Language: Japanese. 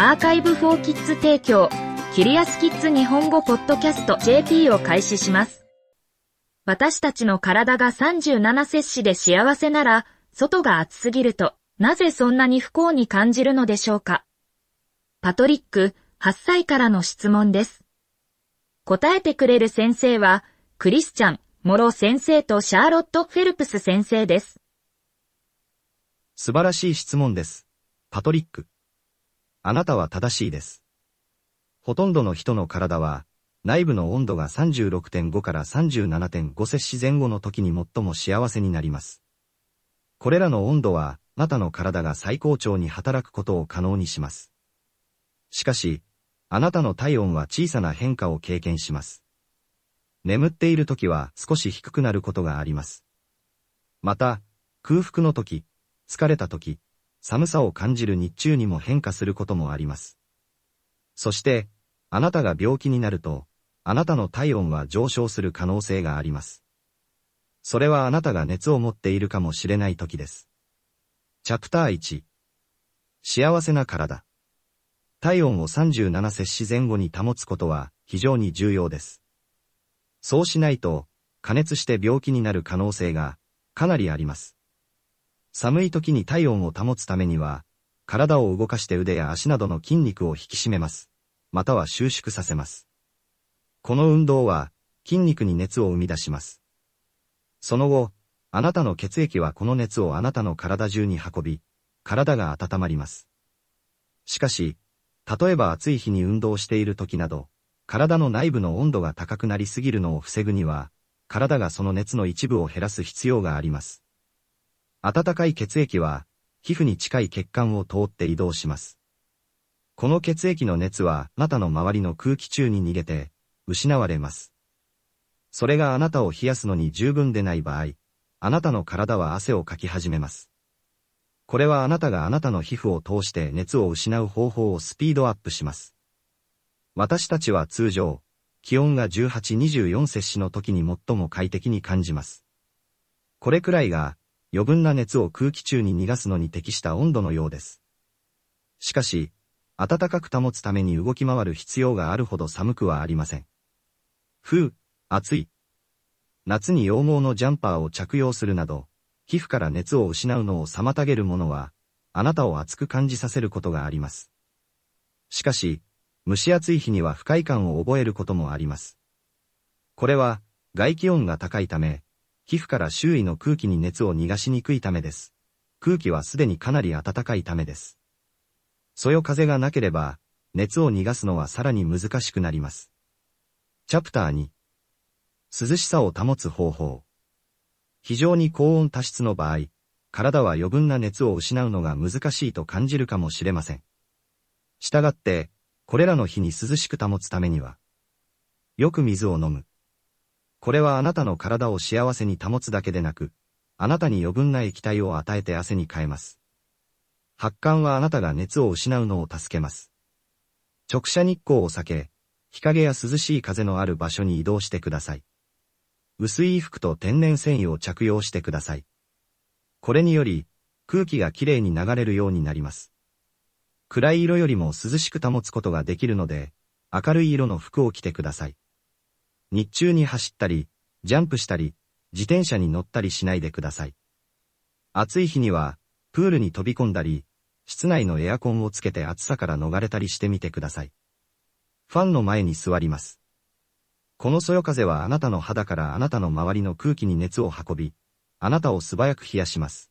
アーカイブフォーキッズ提供、キリアスキッズ日本語ポッドキャスト JP を開始します。私たちの体が37摂氏で幸せなら、外が暑すぎると、なぜそんなに不幸に感じるのでしょうか？パトリック、8歳からの質問です。答えてくれる先生は、クリスチャン、モロ先生とシャーロット・フェルプス先生です。素晴らしい質問です。パトリック。あなたは正しいです。ほとんどの人の体は、内部の温度が36.5から37.5摂氏前後の時に最も幸せになります。これらの温度は、あなたの体が最高潮に働くことを可能にします。しかし、あなたの体温は小さな変化を経験します。眠っている時は少し低くなることがあります。また、空腹の時、疲れた時、寒さを感じる日中にも変化することもあります。そして、あなたが病気になると、あなたの体温は上昇する可能性があります。それはあなたが熱を持っているかもしれない時です。チャプター1幸せな体体温を37摂氏前後に保つことは非常に重要です。そうしないと、加熱して病気になる可能性がかなりあります。寒い時に体温を保つためには、体を動かして腕や足などの筋肉を引き締めます。または収縮させます。この運動は筋肉に熱を生み出します。その後、あなたの血液はこの熱をあなたの体中に運び、体が温まります。しかし、例えば暑い日に運動している時など、体の内部の温度が高くなりすぎるのを防ぐには、体がその熱の一部を減らす必要があります。温かい血液は、皮膚に近い血管を通って移動します。この血液の熱は、あなたの周りの空気中に逃げて、失われます。それがあなたを冷やすのに十分でない場合、あなたの体は汗をかき始めます。これはあなたがあなたの皮膚を通して熱を失う方法をスピードアップします。私たちは通常、気温が18-24摂氏の時に最も快適に感じます。これくらいが余分な熱を空気中に逃がすのに適した温度のようです。しかし、暖かく保つために動き回る必要があるほど寒くはありません。風、暑い。夏に羊毛のジャンパーを着用するなど、皮膚から熱を失うのを妨げるものは、あなたを熱く感じさせることがあります。しかし、蒸し暑い日には不快感を覚えることもあります。これは、外気温が高いため、皮膚から周囲の空気に熱を逃がしにくいためです。空気はすでにかなり暖かいためです。そよ風がなければ、熱を逃がすのはさらに難しくなります。チャプター2涼しさを保つ方法非常に高温多湿の場合、体は余分な熱を失うのが難しいと感じるかもしれません。したがって、これらの日に涼しく保つためには、よく水を飲む。これはあなたの体を幸せに保つだけでなく、あなたに余分な液体を与えて汗に変えます。発汗はあなたが熱を失うのを助けます。直射日光を避け、日陰や涼しい風のある場所に移動してください。薄い服と天然繊維を着用してください。これにより、空気がきれいに流れるようになります。暗い色よりも涼しく保つことができるので、明るい色の服を着てください。日中に走ったり、ジャンプしたり、自転車に乗ったりしないでください。暑い日には、プールに飛び込んだり、室内のエアコンをつけて暑さから逃れたりしてみてください。ファンの前に座ります。このそよ風はあなたの肌からあなたの周りの空気に熱を運び、あなたを素早く冷やします。